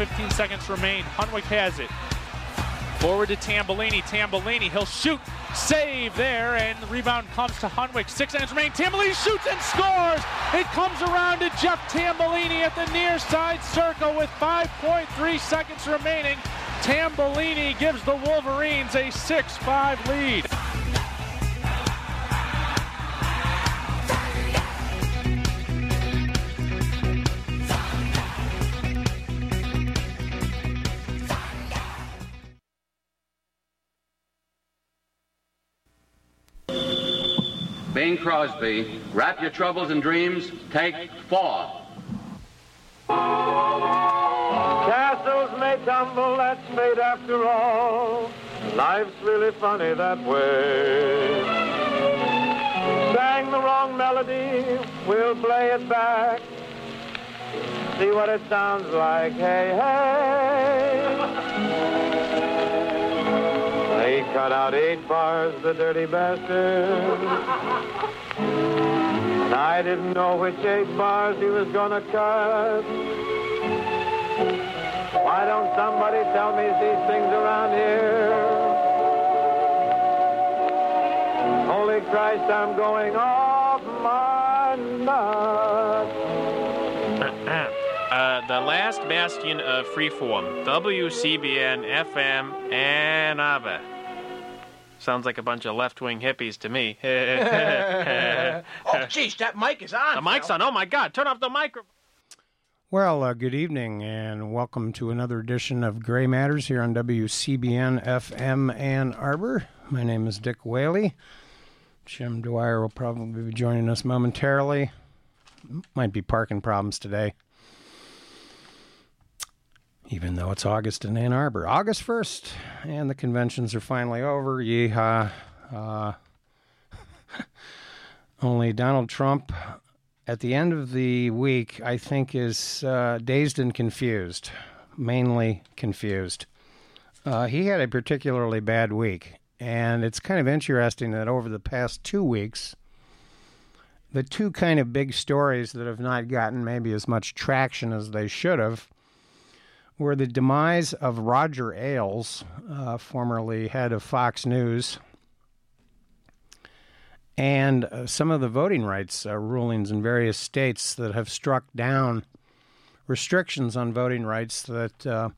15 seconds remain. Hunwick has it. Forward to Tambellini. Tambellini, he'll shoot. Save there, and rebound comes to Hunwick. Six seconds remain. Tambellini shoots and scores. It comes around to Jeff Tambellini at the near side circle with 5.3 seconds remaining. Tambellini gives the Wolverines a 6-5 lead. Bing Crosby, wrap your troubles in dreams, take four. Castles may tumble, that's fate after all. Life's really funny that way. Sang the wrong melody, we'll play it back. See what it sounds like, hey, hey. They cut out eight bars, the dirty bastard. And I didn't know which eight bars he was gonna cut. Why don't somebody tell me these things around here? Holy Christ, I'm going off my nut. Uh, the last bastion of freeform, WCBN FM Ann Arbor. Sounds like a bunch of left-wing hippies to me. Oh, geez, that mic is on. The mic's Phil. on. Oh my God! Turn off the microphone. Well, uh, good evening and welcome to another edition of Gray Matters here on WCBN FM Ann Arbor. My name is Dick Whaley. Jim Dwyer will probably be joining us momentarily. Might be parking problems today, even though it's August in Ann Arbor. August 1st, and the conventions are finally over. Yeehaw. Uh, only Donald Trump at the end of the week, I think, is uh, dazed and confused, mainly confused. Uh, he had a particularly bad week, and it's kind of interesting that over the past two weeks, the two kind of big stories that have not gotten maybe as much traction as they should have were the demise of Roger Ailes, uh, formerly head of Fox News, and uh, some of the voting rights uh, rulings in various states that have struck down restrictions on voting rights that uh,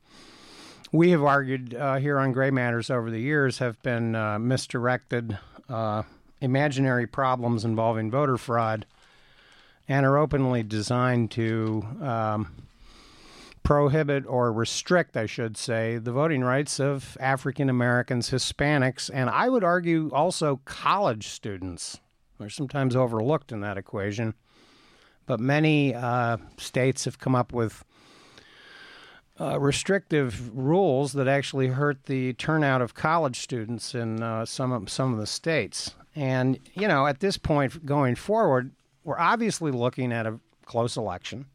we have argued uh, here on Gray Matters over the years have been uh, misdirected, imaginary problems involving voter fraud, and are openly designed to um, prohibit or restrict, I should say, the voting rights of African Americans, Hispanics, and I would argue also college students. They're sometimes overlooked in that equation. But many uh, states have come up with uh, restrictive rules that actually hurt the turnout of college students in uh, some of, some of the states. And you know, at this point going forward, we're obviously looking at a close election.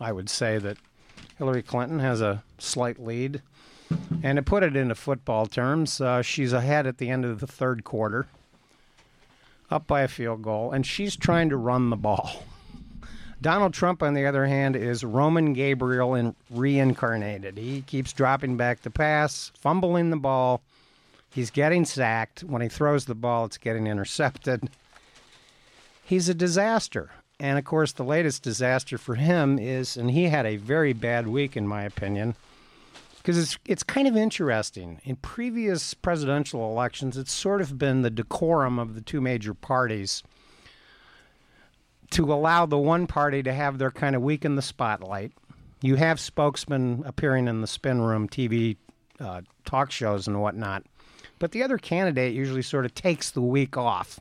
I would say that Hillary Clinton has a slight lead. And to put it into football terms, uh, she's ahead at the end of the third quarter, up by a field goal, and she's trying to run the ball. Donald Trump, on the other hand, is Roman Gabriel in reincarnated. He keeps dropping back the pass, fumbling the ball. He's getting sacked. When he throws the ball, it's getting intercepted. He's a disaster. And of course, the latest disaster for him is, and he had a very bad week, in my opinion, because it's it's kind of interesting. In previous presidential elections, it's sort of been the decorum of the two major parties to allow the one party to have their kind of week in the spotlight. You have spokesmen appearing in the spin room, TV uh, talk shows, and whatnot, but the other candidate usually sort of takes the week off.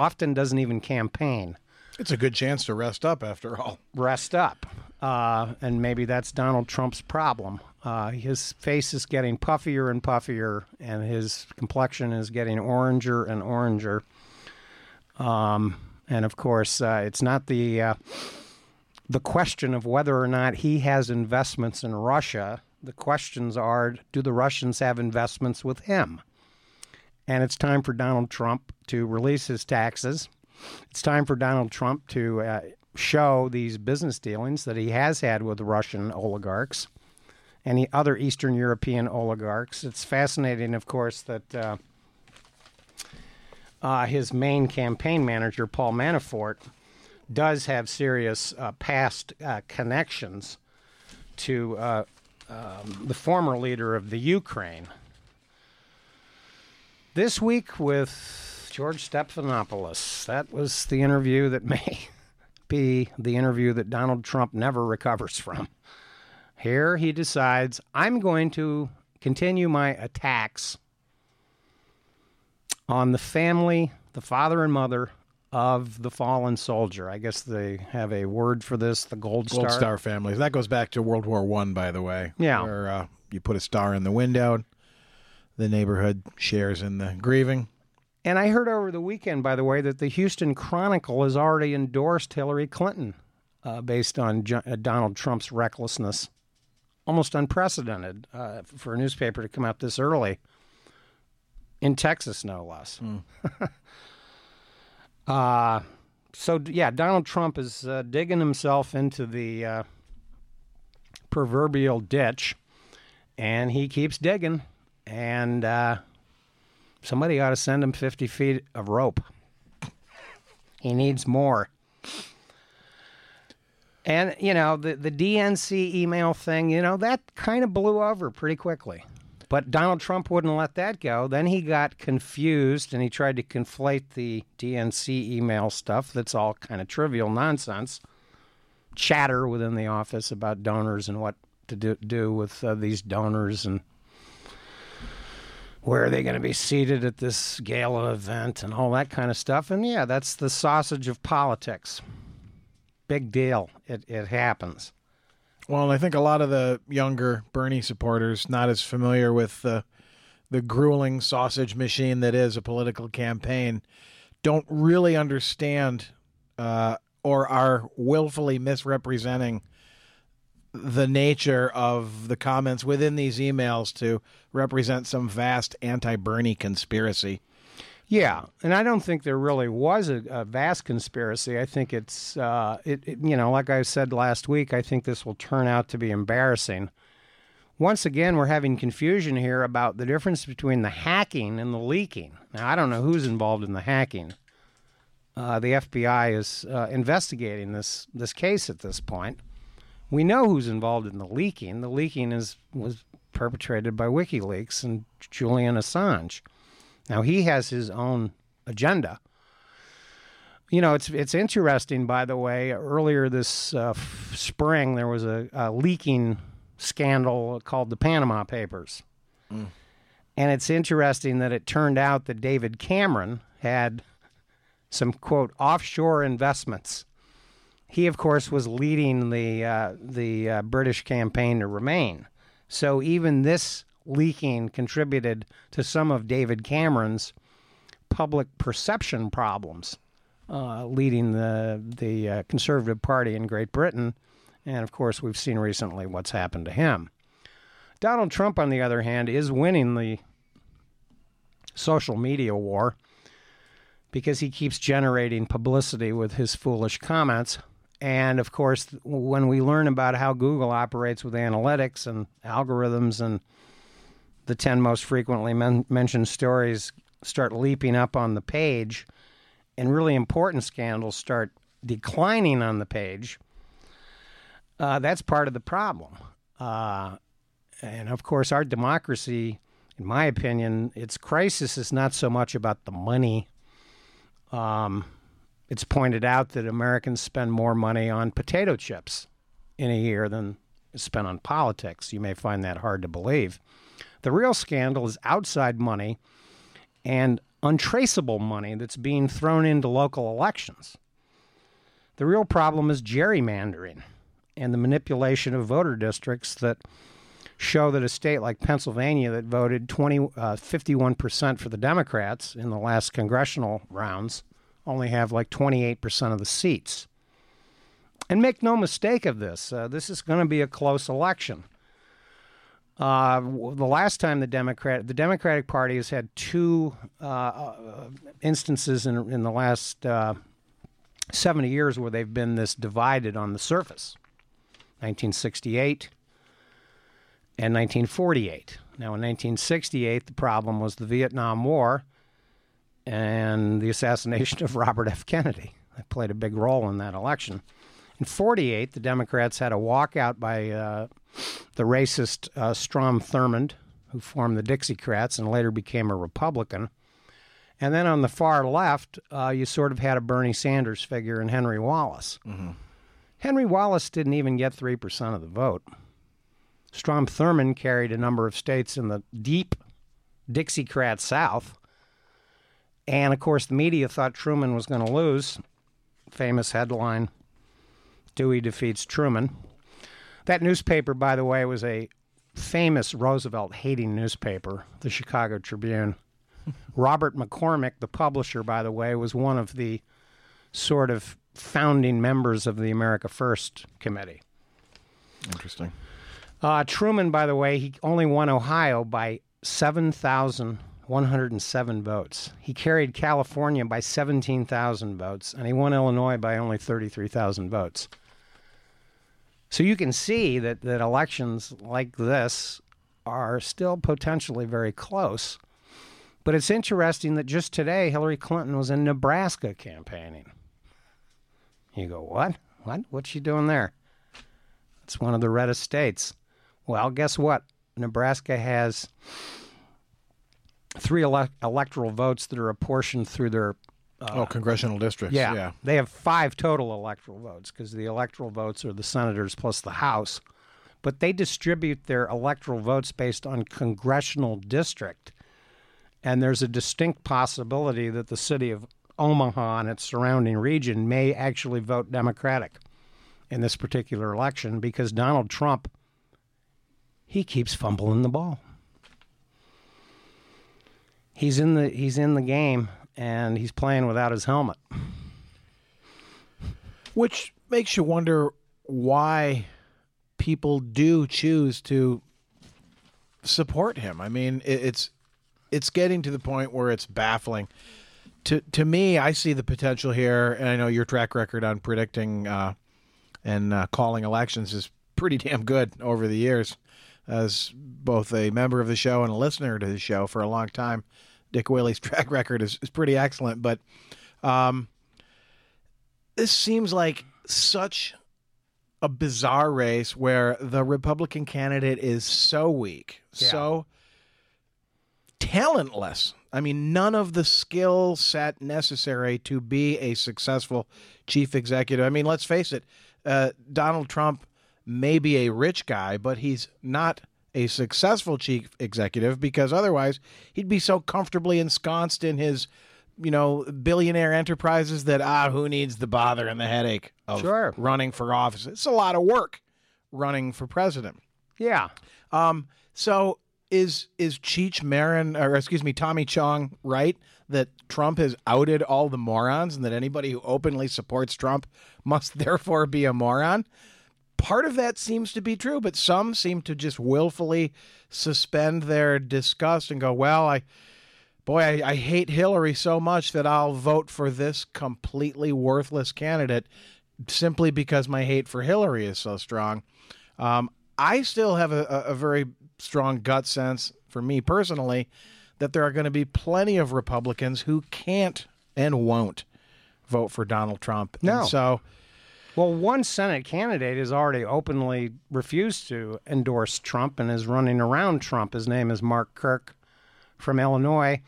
Often doesn't even campaign It's a good chance to rest up after all. rest up. Uh, and maybe that's Donald Trump's problem. Uh, his face is getting puffier and puffier, and his complexion is getting oranger and oranger. Um, and of course, uh, it's not the uh, the question of whether or not he has investments in Russia. The questions are: Do the Russians have investments with him? And it's time for Donald Trump to release his taxes. It's time for Donald Trump to uh, show these business dealings that he has had with Russian oligarchs and the other Eastern European oligarchs. It's fascinating, of course, that uh, uh, his main campaign manager, Paul Manafort, does have serious uh, past uh, connections to uh, um, the former leader of the Ukraine. This week with George Stephanopoulos. That was the interview that may be the interview that Donald Trump never recovers from. Here he decides, I'm going to continue my attacks on the family, the father and mother of the fallen soldier. I guess they have a word for this, the Gold Star. Gold Star families. That goes back to World War One, by the way. Yeah. Where uh, you put a star in the window, the neighborhood shares in the grieving. And I heard over the weekend, by the way, that the Houston Chronicle has already endorsed Hillary Clinton uh, based on uh, Donald Trump's recklessness. Almost unprecedented uh, for a newspaper to come out this early. In Texas, no less. uh, so, yeah, Donald Trump is uh, digging himself into the uh, proverbial ditch, and he keeps digging. And uh, somebody ought to send him 50 feet of rope. He needs more. And, you know, the, the DNC email thing, you know, that kind of blew over pretty quickly. But Donald Trump wouldn't let that go. Then he got confused and he tried to conflate the DNC email stuff that's all kind of trivial nonsense, chatter within the office about donors and what to do, do with uh, these donors and where are they going to be seated at this gala event and all that kind of stuff. And yeah, that's the sausage of politics. Big deal. It, it happens. Well, I think a lot of the younger Bernie supporters, not as familiar with the the grueling sausage machine that is a political campaign, don't really understand uh, or are willfully misrepresenting the nature of the comments within these emails to represent some vast anti-Bernie conspiracy. Yeah, and I don't think there really was a, a vast conspiracy. I think it's, uh, it, it, you know, like I said last week, I think this will turn out to be embarrassing. Once again, we're having confusion here about the difference between the hacking and the leaking. Now, I don't know who's involved in the hacking. Uh, the FBI is uh, investigating this this case at this point. We know who's involved in the leaking. The leaking is was perpetrated by WikiLeaks and Julian Assange. Now he has his own agenda. You know, it's it's interesting. By the way, earlier this uh, f- spring there was a, a, leaking scandal called the Panama Papers, mm. and it's interesting that it turned out that David Cameron had some quote offshore investments. He, of course, was leading the uh, the uh, British campaign to remain. So even this leaking contributed to some of David Cameron's public perception problems, uh, leading the the uh, Conservative Party in Great Britain, and of course we've seen recently what's happened to him. Donald Trump, on the other hand, is winning the social media war because he keeps generating publicity with his foolish comments. And of course, when we learn about how Google operates with analytics and algorithms and the 10 most frequently men- mentioned stories start leaping up on the page and really important scandals start declining on the page, uh, that's part of the problem. Uh, and of course, our democracy, in my opinion, its crisis is not so much about the money. Um, it's pointed out that Americans spend more money on potato chips in a year than is spent on politics. You may find that hard to believe. The real scandal is outside money and untraceable money that's being thrown into local elections. The real problem is gerrymandering and the manipulation of voter districts that show that a state like Pennsylvania that voted 20, uh, 51% for the Democrats in the last congressional rounds only have like 28% of the seats. And make no mistake of this, uh, this is going to be a close election. Uh, the last time the Democrat, the Democratic Party has had two uh, uh, instances in in the last uh, seventy years where they've been this divided on the surface. 1968 and 1948. Now, in 1968, the problem was the Vietnam War and the assassination of Robert F. Kennedy. That played a big role in that election. In 48, the Democrats had a walkout by uh, the racist uh, Strom Thurmond, who formed the Dixiecrats and later became a Republican. And then on the far left, uh, you sort of had a Bernie Sanders figure in Henry Wallace. Henry Wallace didn't even get 3% of the vote. Strom Thurmond carried a number of states in the deep Dixiecrat South. And of course, the media thought Truman was going to lose. Famous headline Dewey defeats Truman. That newspaper, by the way, was a famous Roosevelt hating newspaper, the Chicago Tribune. Robert McCormick, the publisher, by the way, was one of the sort of founding members of the America First Committee. Interesting. Uh, Truman, by the way, he only won Ohio by 7,107 votes. He carried California by 17,000 votes, and he won Illinois by only 33,000 votes. So you can see that, that elections like this are still potentially very close. But it's interesting that just today Hillary Clinton was in Nebraska campaigning. You go, what? What? What's she doing there? It's one of the reddest states. Well, guess what? Nebraska has three ele- electoral votes that are apportioned through their. Uh, oh, congressional districts. Yeah, yeah. They have five total electoral votes because the electoral votes are the senators plus the House. But they distribute their electoral votes based on congressional district. And there's a distinct possibility that the city of Omaha and its surrounding region may actually vote Democratic in this particular election because Donald Trump he keeps fumbling the ball. He's in the he's in the game and he's playing without his helmet. Which makes you wonder why people do choose to support him. I mean, it's it's getting to the point where it's baffling. To to me, I see the potential here, and I know your track record on predicting uh, and uh, calling elections is pretty damn good over the years. As both a member of the show and a listener to the show for a long time, Dick Whaley's track record is, is pretty excellent. But um, this seems like such a bizarre race where the Republican candidate is so weak, Yeah. so talentless. I mean, none of the skill set necessary to be a successful chief executive. I mean, let's face it, uh, Donald Trump may be a rich guy, but he's not a successful chief executive because otherwise he'd be so comfortably ensconced in his you know billionaire enterprises that ah who needs the bother and the headache of Sure. running for office it's a lot of work running for president Yeah. um, so is is Cheech Marin or excuse me Tommy Chong right that Trump has outed all the morons and that anybody who openly supports Trump must therefore be a moron? Part of that seems to be true, but some seem to just willfully suspend their disgust and go, "Well, I boy, I, I hate Hillary so much that I'll vote for this completely worthless candidate simply because my hate for Hillary is so strong." Um, I still have a, a, very strong gut sense, for me personally, that there are going to be plenty of Republicans who can't and won't vote for Donald Trump. No. And so, Well, one Senate candidate has already openly refused to endorse Trump and is running around Trump. His name is Mark Kirk from Illinois.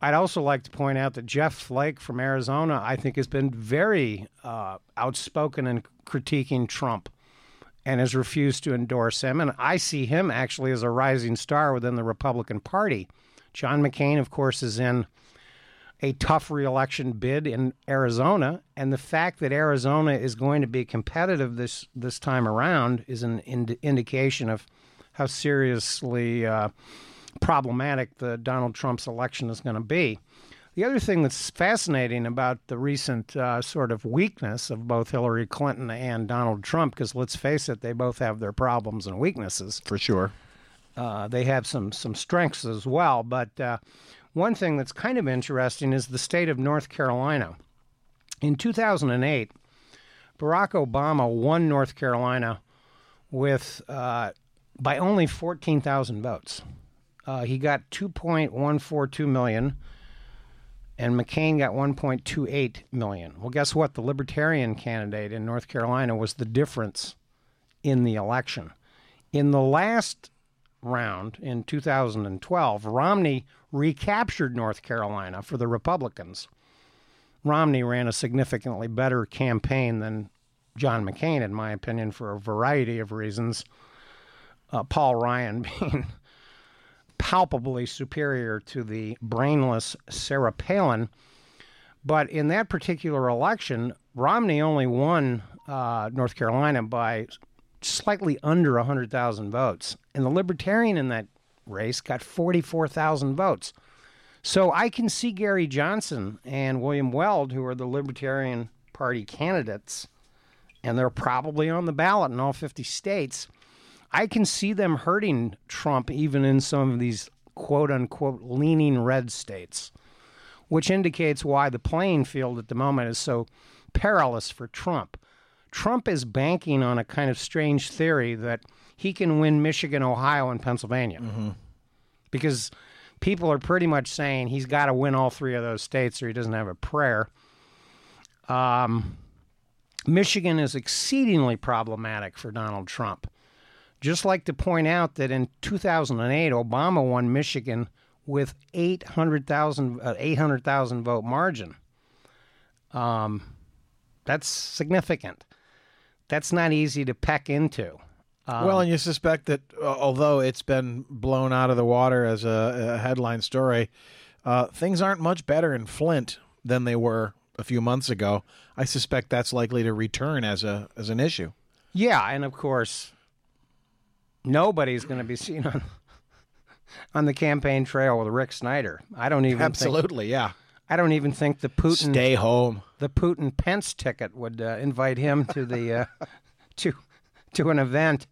I'd also like to point out that Jeff Flake from Arizona, I think, has been very uh, outspoken in critiquing Trump and has refused to endorse him. And I see him actually as a rising star within the Republican Party. John McCain, of course, is in a tough reelection bid in Arizona, and the fact that Arizona is going to be competitive this this time around is an ind- indication of how seriously uh, problematic the Donald Trump's election is going to be. The other thing that's fascinating about the recent uh, sort of weakness of both Hillary Clinton and Donald Trump, because let's face it, they both have their problems and weaknesses. for sure. Uh, they have some some strengths as well. But uh, one thing that's kind of interesting is the state of North Carolina. In 2008, Barack Obama won North Carolina with uh, by only 14,000 votes. Uh, he got 2.142 million, and McCain got 1.28 million. Well, guess what? The Libertarian candidate in North Carolina was the difference in the election. In the last round in 2012, Romney recaptured North Carolina for the Republicans. Romney ran a significantly better campaign than John McCain, in my opinion, for a variety of reasons. Uh, Paul Ryan being palpably superior to the brainless Sarah Palin. But in that particular election, Romney only won uh, North Carolina by slightly under 100,000 votes. And the Libertarian in that race got 44,000 votes. So I can see Gary Johnson and William Weld, who are the Libertarian Party candidates, and they're probably on the ballot in all 50 states. I can see them hurting Trump even in some of these quote unquote leaning red states, which indicates why the playing field at the moment is so perilous for Trump. Trump is banking on a kind of strange theory that he can win Michigan, Ohio, and Pennsylvania. Because people are pretty much saying he's got to win all three of those states or he doesn't have a prayer. Um, Michigan is exceedingly problematic for Donald Trump. Just like to point out that in 2008, Obama won Michigan with 800,000 uh, 800,000 vote margin. Um, that's significant. That's not easy to peck into. Well, and you suspect that uh, although it's been blown out of the water as a, a headline story, uh, things aren't much better in Flint than they were a few months ago. I suspect that's likely to return as a as an issue. Yeah, and of course, nobody's going to be seen on on the campaign trail with Rick Snyder. I don't even Think, Absolutely, yeah. I don't even think the Putin Stay home. the Putin Pence ticket would uh, invite him to the uh, to to an event.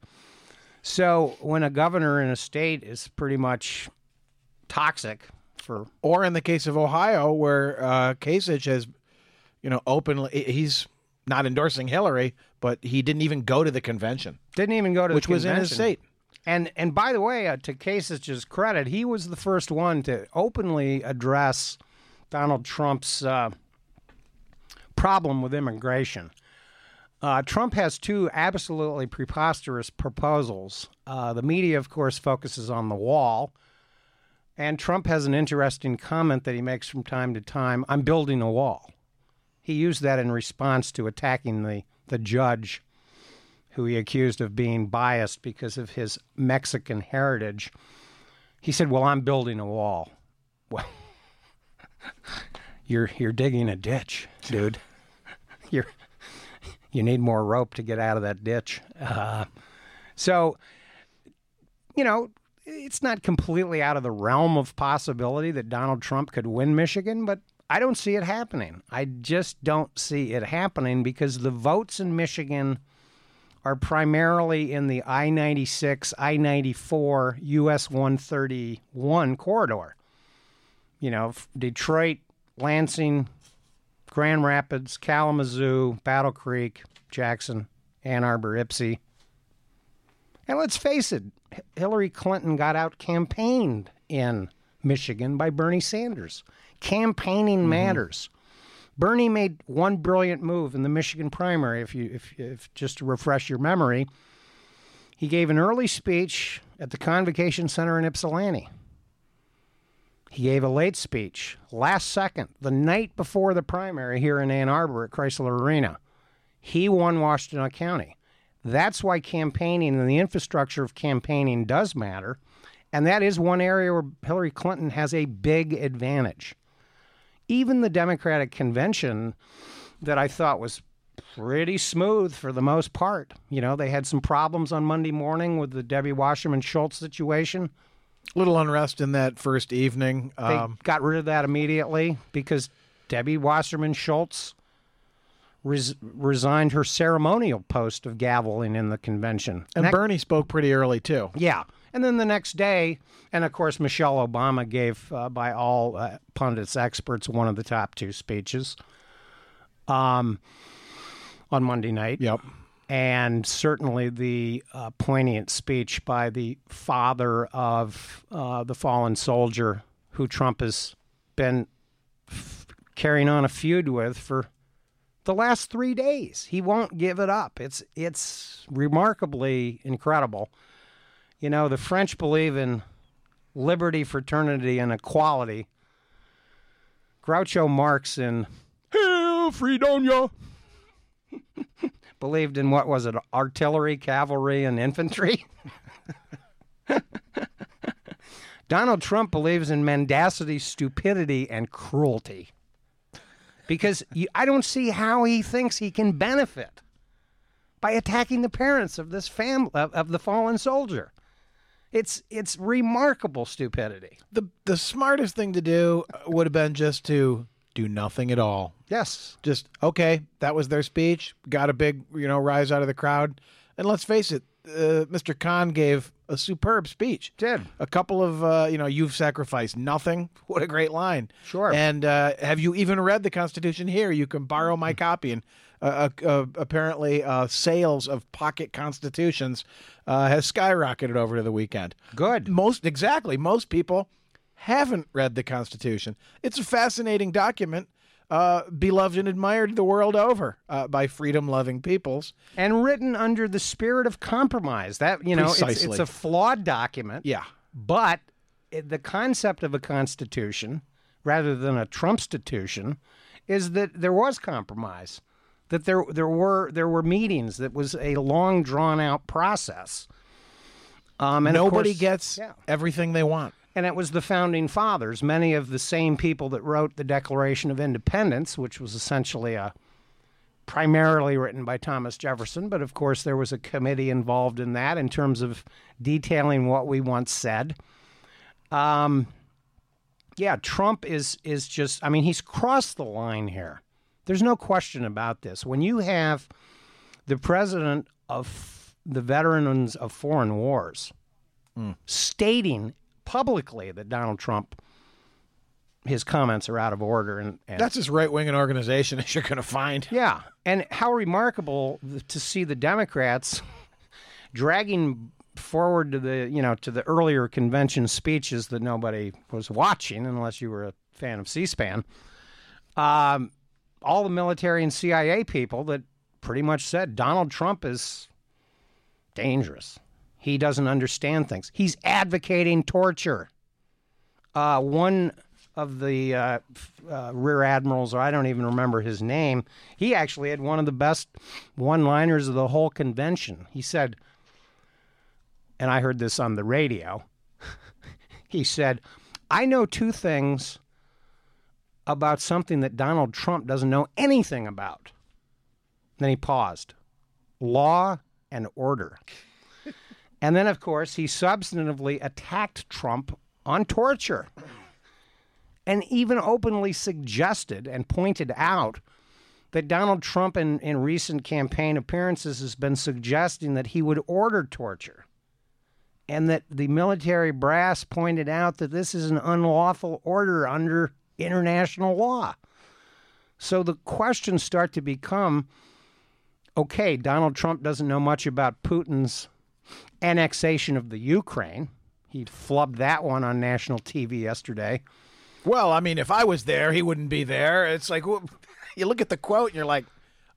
So when a governor in a state is pretty much toxic for Or in the case of Ohio, where uh, Kasich has, you know, openly he's not endorsing Hillary, but he didn't even go to the convention, didn't even go to which was in his state. And and by the way, uh, to Kasich's credit, he was the first one to openly address Donald Trump's uh, problem with immigration. Uh, Trump has two absolutely preposterous proposals. Uh, the media, of course, focuses on the wall. And Trump has an interesting comment that he makes from time to time I'm building a wall. He used that in response to attacking the, the judge who he accused of being biased because of his Mexican heritage. He said, "Well, I'm building a wall." Well, you're you're digging a ditch, dude. You're you need more rope to get out of that ditch. Uh, so, you know, it's not completely out of the realm of possibility that Donald Trump could win Michigan, but I don't see it happening. I just don't see it happening because the votes in Michigan are primarily in the I 96, I 94, US 131 corridor. You know, Detroit, Lansing, Grand Rapids, Kalamazoo, Battle Creek, Jackson, Ann Arbor, Ypsi. And let's face it, Hillary Clinton got out campaigned in Michigan by Bernie Sanders. Campaigning mm-hmm. matters. Bernie made one brilliant move in the Michigan primary. If you, if, if just to refresh your memory, he gave an early speech at the Convocation Center in Ypsilanti. He gave a late speech last second, the night before the primary here in Ann Arbor at Chrysler Arena. He won Washtenaw County. That's why campaigning and the infrastructure of campaigning does matter. And that is one area where Hillary Clinton has a big advantage. Even the Democratic convention that I thought was pretty smooth for the most part. You know, they had some problems on Monday morning with the Debbie Wasserman Schultz situation. Little unrest in that first evening. They Um, got rid of that immediately because Debbie Wasserman Schultz res- resigned her ceremonial post of gaveling in the convention. and that- Bernie spoke pretty early too. yeah. And then the next day, and of course, Michelle Obama gave, uh, by all uh, pundits, experts, one of the top two speeches um, on Monday night. Yep. And certainly the uh, poignant speech by the father of uh, the fallen soldier who Trump has been f- carrying on a feud with for the last three days. He won't give it up. It's it's remarkably incredible. You know, the French believe in liberty, fraternity, and equality. Groucho Marx in Hail Freedonia believed in what was it, artillery, cavalry, and infantry. Donald Trump believes in mendacity, stupidity, and cruelty. Because you, I don't see how he thinks he can benefit by attacking the parents of this family of, of the fallen soldier. It's it's remarkable stupidity. The the smartest thing to do would have been just to do nothing at all. Yes. Just okay, that was their speech. Got a big, you know, rise out of the crowd. And let's face it, uh, Mr. Khan gave a superb speech. Did. a couple of uh, you know you've sacrificed nothing. What a great line. Sure. And uh, have you even read the Constitution? Here, you can borrow my copy. And uh, uh, uh, apparently, uh, sales of pocket constitutions uh, has skyrocketed over to the weekend. Good. Most exactly. Most people haven't read the Constitution. It's a fascinating document. Uh, beloved and admired the world over uh, by freedom-loving peoples. and written under the spirit of compromise. That you know, it's, it's a flawed document. Yeah, But it, the concept of a constitution, rather than a Trumpstitution, is that there was compromise. That there there were there were meetings. That was a long drawn out process. Um, and nobody course- gets Yeah. everything they want. And it was the founding fathers, many of the same people that wrote the Declaration of Independence, which was essentially a primarily written by Thomas Jefferson, but of course there was a committee involved in that in terms of detailing what we once said. Um, yeah, Trump is is just I mean he's crossed the line here. There's no question about this. When you have the president of the veterans of foreign wars stating publicly that Donald Trump his comments are out of order and, and That's as right-wing an organization as you're going to find. yeah, and how remarkable to see the Democrats dragging forward to the you know to the earlier convention speeches that nobody was watching unless you were a fan of C-SPAN. Um, all the military and CIA people that pretty much said Donald Trump is dangerous. He doesn't understand things. He's advocating torture. Uh, one of the uh, uh, rear admirals, or I don't even remember his name, he actually had one of the best one liners of the whole convention. He said, and I heard this on the radio, he said, I know two things about something that Donald Trump doesn't know anything about. Then he paused law and order. And then, of course, he substantively attacked Trump on torture and even openly suggested and pointed out that Donald Trump, in, in recent campaign appearances, has been suggesting that he would order torture. And that the military brass pointed out that this is an unlawful order under international law. So the questions start to become okay, Donald Trump doesn't know much about Putin's annexation of the Ukraine. He flubbed that one on national TV yesterday. Well, I mean, if I was there, he wouldn't be there. It's like you look at the quote and you're like,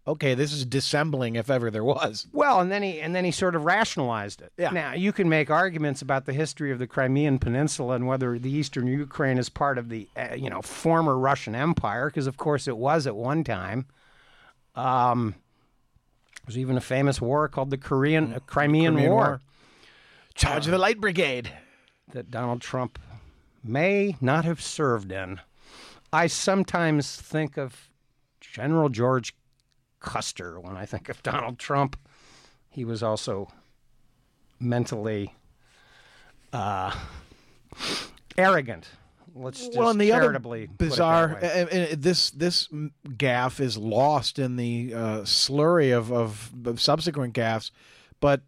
okay, this is dissembling if ever there was. Well, and then he and then he sort of rationalized it. Yeah. Now you can make arguments about the history of the Crimean Peninsula and whether the eastern Ukraine is part of the uh, you know former Russian Empire, because of course it was at one time. Um, there's even a famous war called the Korean uh, Crimean, Crimean war, War. Charge of the Light Brigade. that Donald Trump may not have served in. I sometimes think of General George Custer when I think of Donald Trump. He was also mentally uh, arrogant. Let's just well, and the other charitably put bizarre, and, and this this gaffe is lost in the uh, slurry of, of of subsequent gaffes. But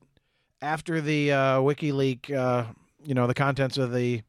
after the uh, WikiLeaks, uh, you know, the contents of the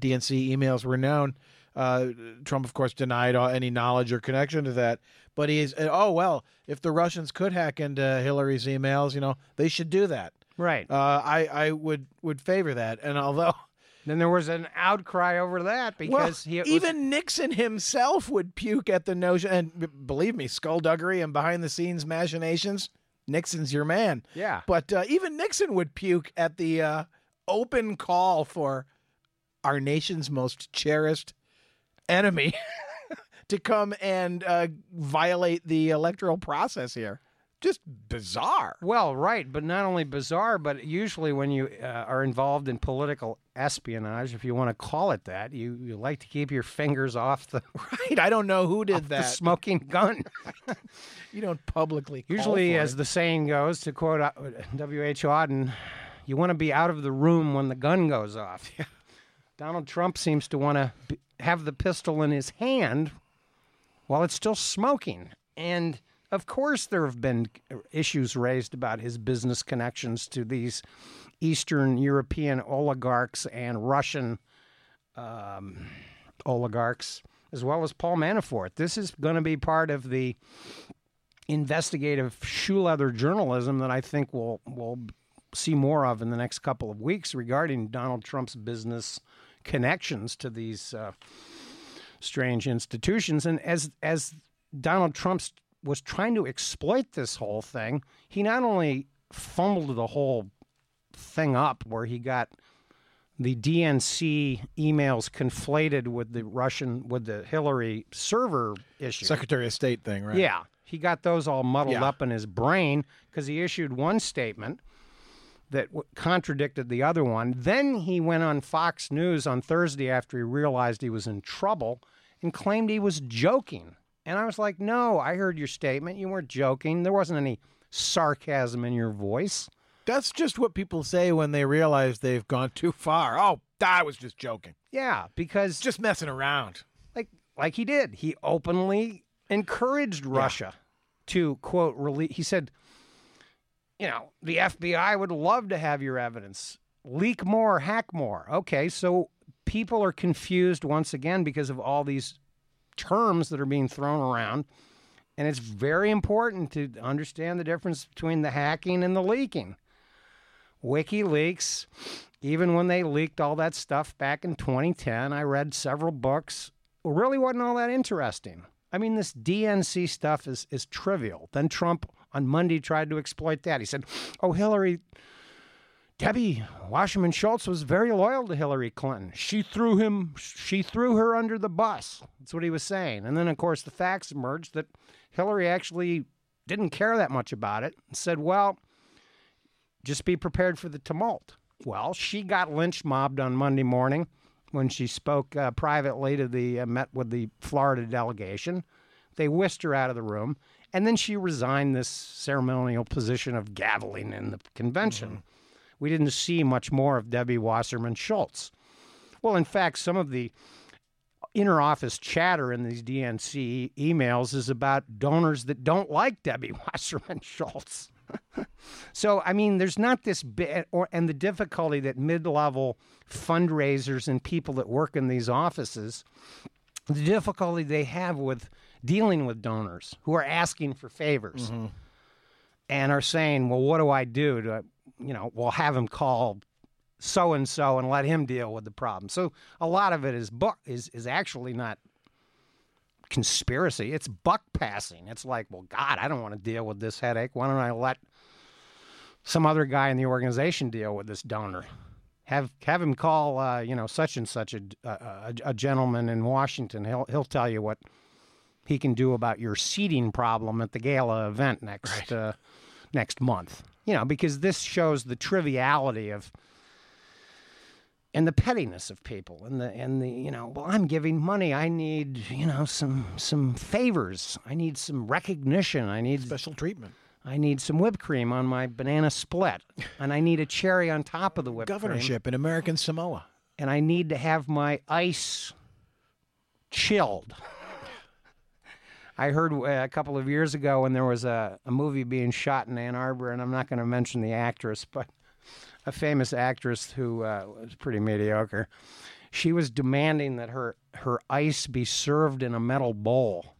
DNC emails were known, Uh, Trump, of course, denied all, any knowledge or connection to that. But he's oh well, if the Russians could hack into Hillary's emails, you know, they should do that. Right. Uh, I I would would favor that. And although then there was an outcry over that because well, he was, even Nixon himself would puke at the notion. And b- believe me, skullduggery and behind the scenes machinations. Nixon's your man. Yeah. But uh, even Nixon would puke at the uh, open call for our nation's most cherished enemy to come and uh, violate the electoral process here. Just bizarre. Well, right, but not only bizarre, but usually when you uh, are involved in political espionage, if you want to call it that, you, you like to keep your fingers off the right. I don't know who did that. The smoking gun. you don't publicly. Usually, as it. the saying goes, to quote uh, W. H. Auden, you want to be out of the room when the gun goes off. Donald Trump seems to want to have the pistol in his hand while it's still smoking, and of course, there have been issues raised about his business connections to these Eastern European oligarchs and Russian um, oligarchs, as well as Paul Manafort. This is going to be part of the investigative shoe leather journalism that I think we'll, we'll see more of in the next couple of weeks regarding Donald Trump's business connections to these uh, strange institutions. And as, as Donald Trump's was trying to exploit this whole thing, he not only fumbled the whole thing up where he got the DNC emails conflated with the Russian with the Hillary server issue. Secretary of State thing, right? Yeah. He got those all muddled Yeah. up in his brain because he issued one statement that w- contradicted the other one. Then he went on Fox News on Thursday after he realized he was in trouble and claimed he was joking. And I was like, no, I heard your statement. You weren't joking. There wasn't any sarcasm in your voice. That's just what people say when they realize they've gone too far. Oh, I was just joking. Yeah, because Just messing around. like like he did. He openly encouraged Russia to quote release. He said, you know, the FBI would love to have your evidence. Leak more, hack more. Okay, so people are confused once again because of all these terms that are being thrown around. And it's very important to understand the difference between the hacking and the leaking. WikiLeaks, even when they leaked all that stuff back in 2010, I read several books, really wasn't all that interesting. I mean, this DNC stuff is, is trivial. Then Trump on Monday tried to exploit that. He said, Oh, Hillary, Debbie Wasserman Schultz was very loyal to Hillary Clinton. She threw him, she threw her under the bus. That's what he was saying. And then, of course, the facts emerged that Hillary actually didn't care that much about it and said, Well, just be prepared for the tumult. Well, she got lynch mobbed on Monday morning when she spoke uh, privately to the uh, met with the Florida delegation. They whisked her out of the room, and then she resigned this ceremonial position of gaveling in the convention. We didn't see much more of Debbie Wasserman Schultz. Well, in fact, some of the inner office chatter in these DNC emails is about donors that don't like Debbie Wasserman Schultz. so, I mean, there's not this bit, or and the difficulty that mid-level fundraisers and people that work in these offices, the difficulty they have with dealing with donors who are asking for favors mm-hmm. and are saying, "Well, what do I do to, you know, we'll have him call so and so and let him deal with the problem." So, a lot of it is book is is actually not conspiracy. It's buck passing. It's like, well, God, I don't want to deal with this headache. Why don't I let some other guy in the organization deal with this donor? Have have him call, uh, you know, such and such a, a, a gentleman in Washington. He'll he'll tell you what he can do about your seating problem at the gala event next uh, next month. You know, because this shows the triviality of and the pettiness of people and the and the you know well i'm giving money. I need you know some some favors. I need some recognition. I need Special treatment. i need some whipped cream on my banana split. And i need a cherry on top of the whipped cream. Governorship in American Samoa. and i need to have my ice chilled I heard uh, a couple of years ago when there was a, a movie being shot in Ann Arbor, and I'm not going to mention the actress, but a famous actress who uh, was pretty mediocre. She was demanding that her her ice be served in a metal bowl.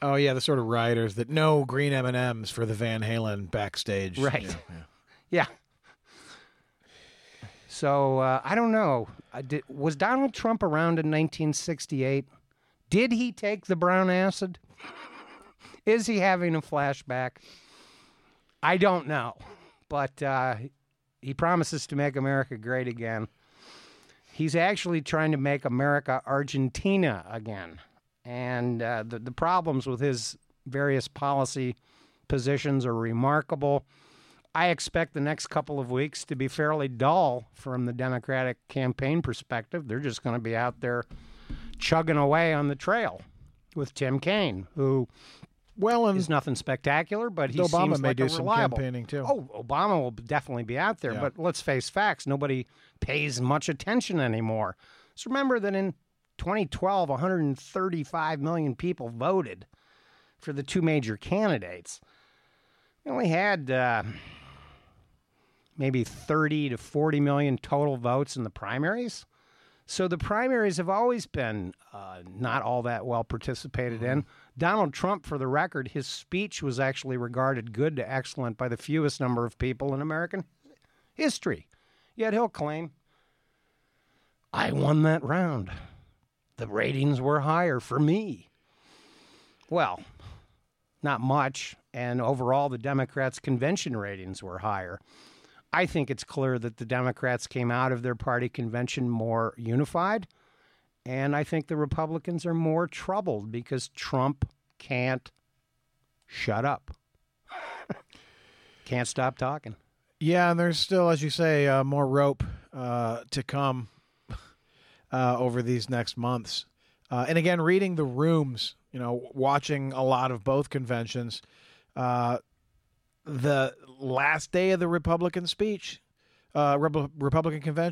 Oh yeah, the sort of rioters that no green M and M's for the Van Halen backstage. Right. Yeah, yeah. Yeah. So uh, I don't know. I did, was Donald Trump around in 1968? Did he take the brown acid? Is he having a flashback? I don't know, but uh, he promises to make America great again. He's actually trying to make America Argentina again, and uh, the the problems with his various policy positions are remarkable. I expect the next couple of weeks to be fairly dull from the Democratic campaign perspective. They're just going to be out there chugging away on the trail with Tim Kaine, who Well, and is nothing spectacular, but he Obama seems may like do a some reliable. campaigning, too. Oh, Obama will definitely be out there, Yeah. but let's face facts: nobody pays much attention anymore. Just remember that in 2012, 135 million people voted for the two major candidates. We only had uh, maybe 30 to 40 million total votes in the primaries. So the primaries have always been uh, not all that well participated in. Donald Trump, for the record, his speech was actually regarded good to excellent by the fewest number of people in American history. Yet he'll claim, I won that round. The ratings were higher for me. Well, not much. And overall, the Democrats' convention ratings were higher. I think it's clear that the Democrats came out of their party convention more unified. And I think the Republicans are more troubled because Trump can't shut up. can't stop talking. Yeah, and there's still, as you say, uh, more rope uh, to come uh, over these next months. Uh, and again, reading the rooms, you know, watching a lot of both conventions. The last day of the Republican speech, uh, Rep- Republican convention.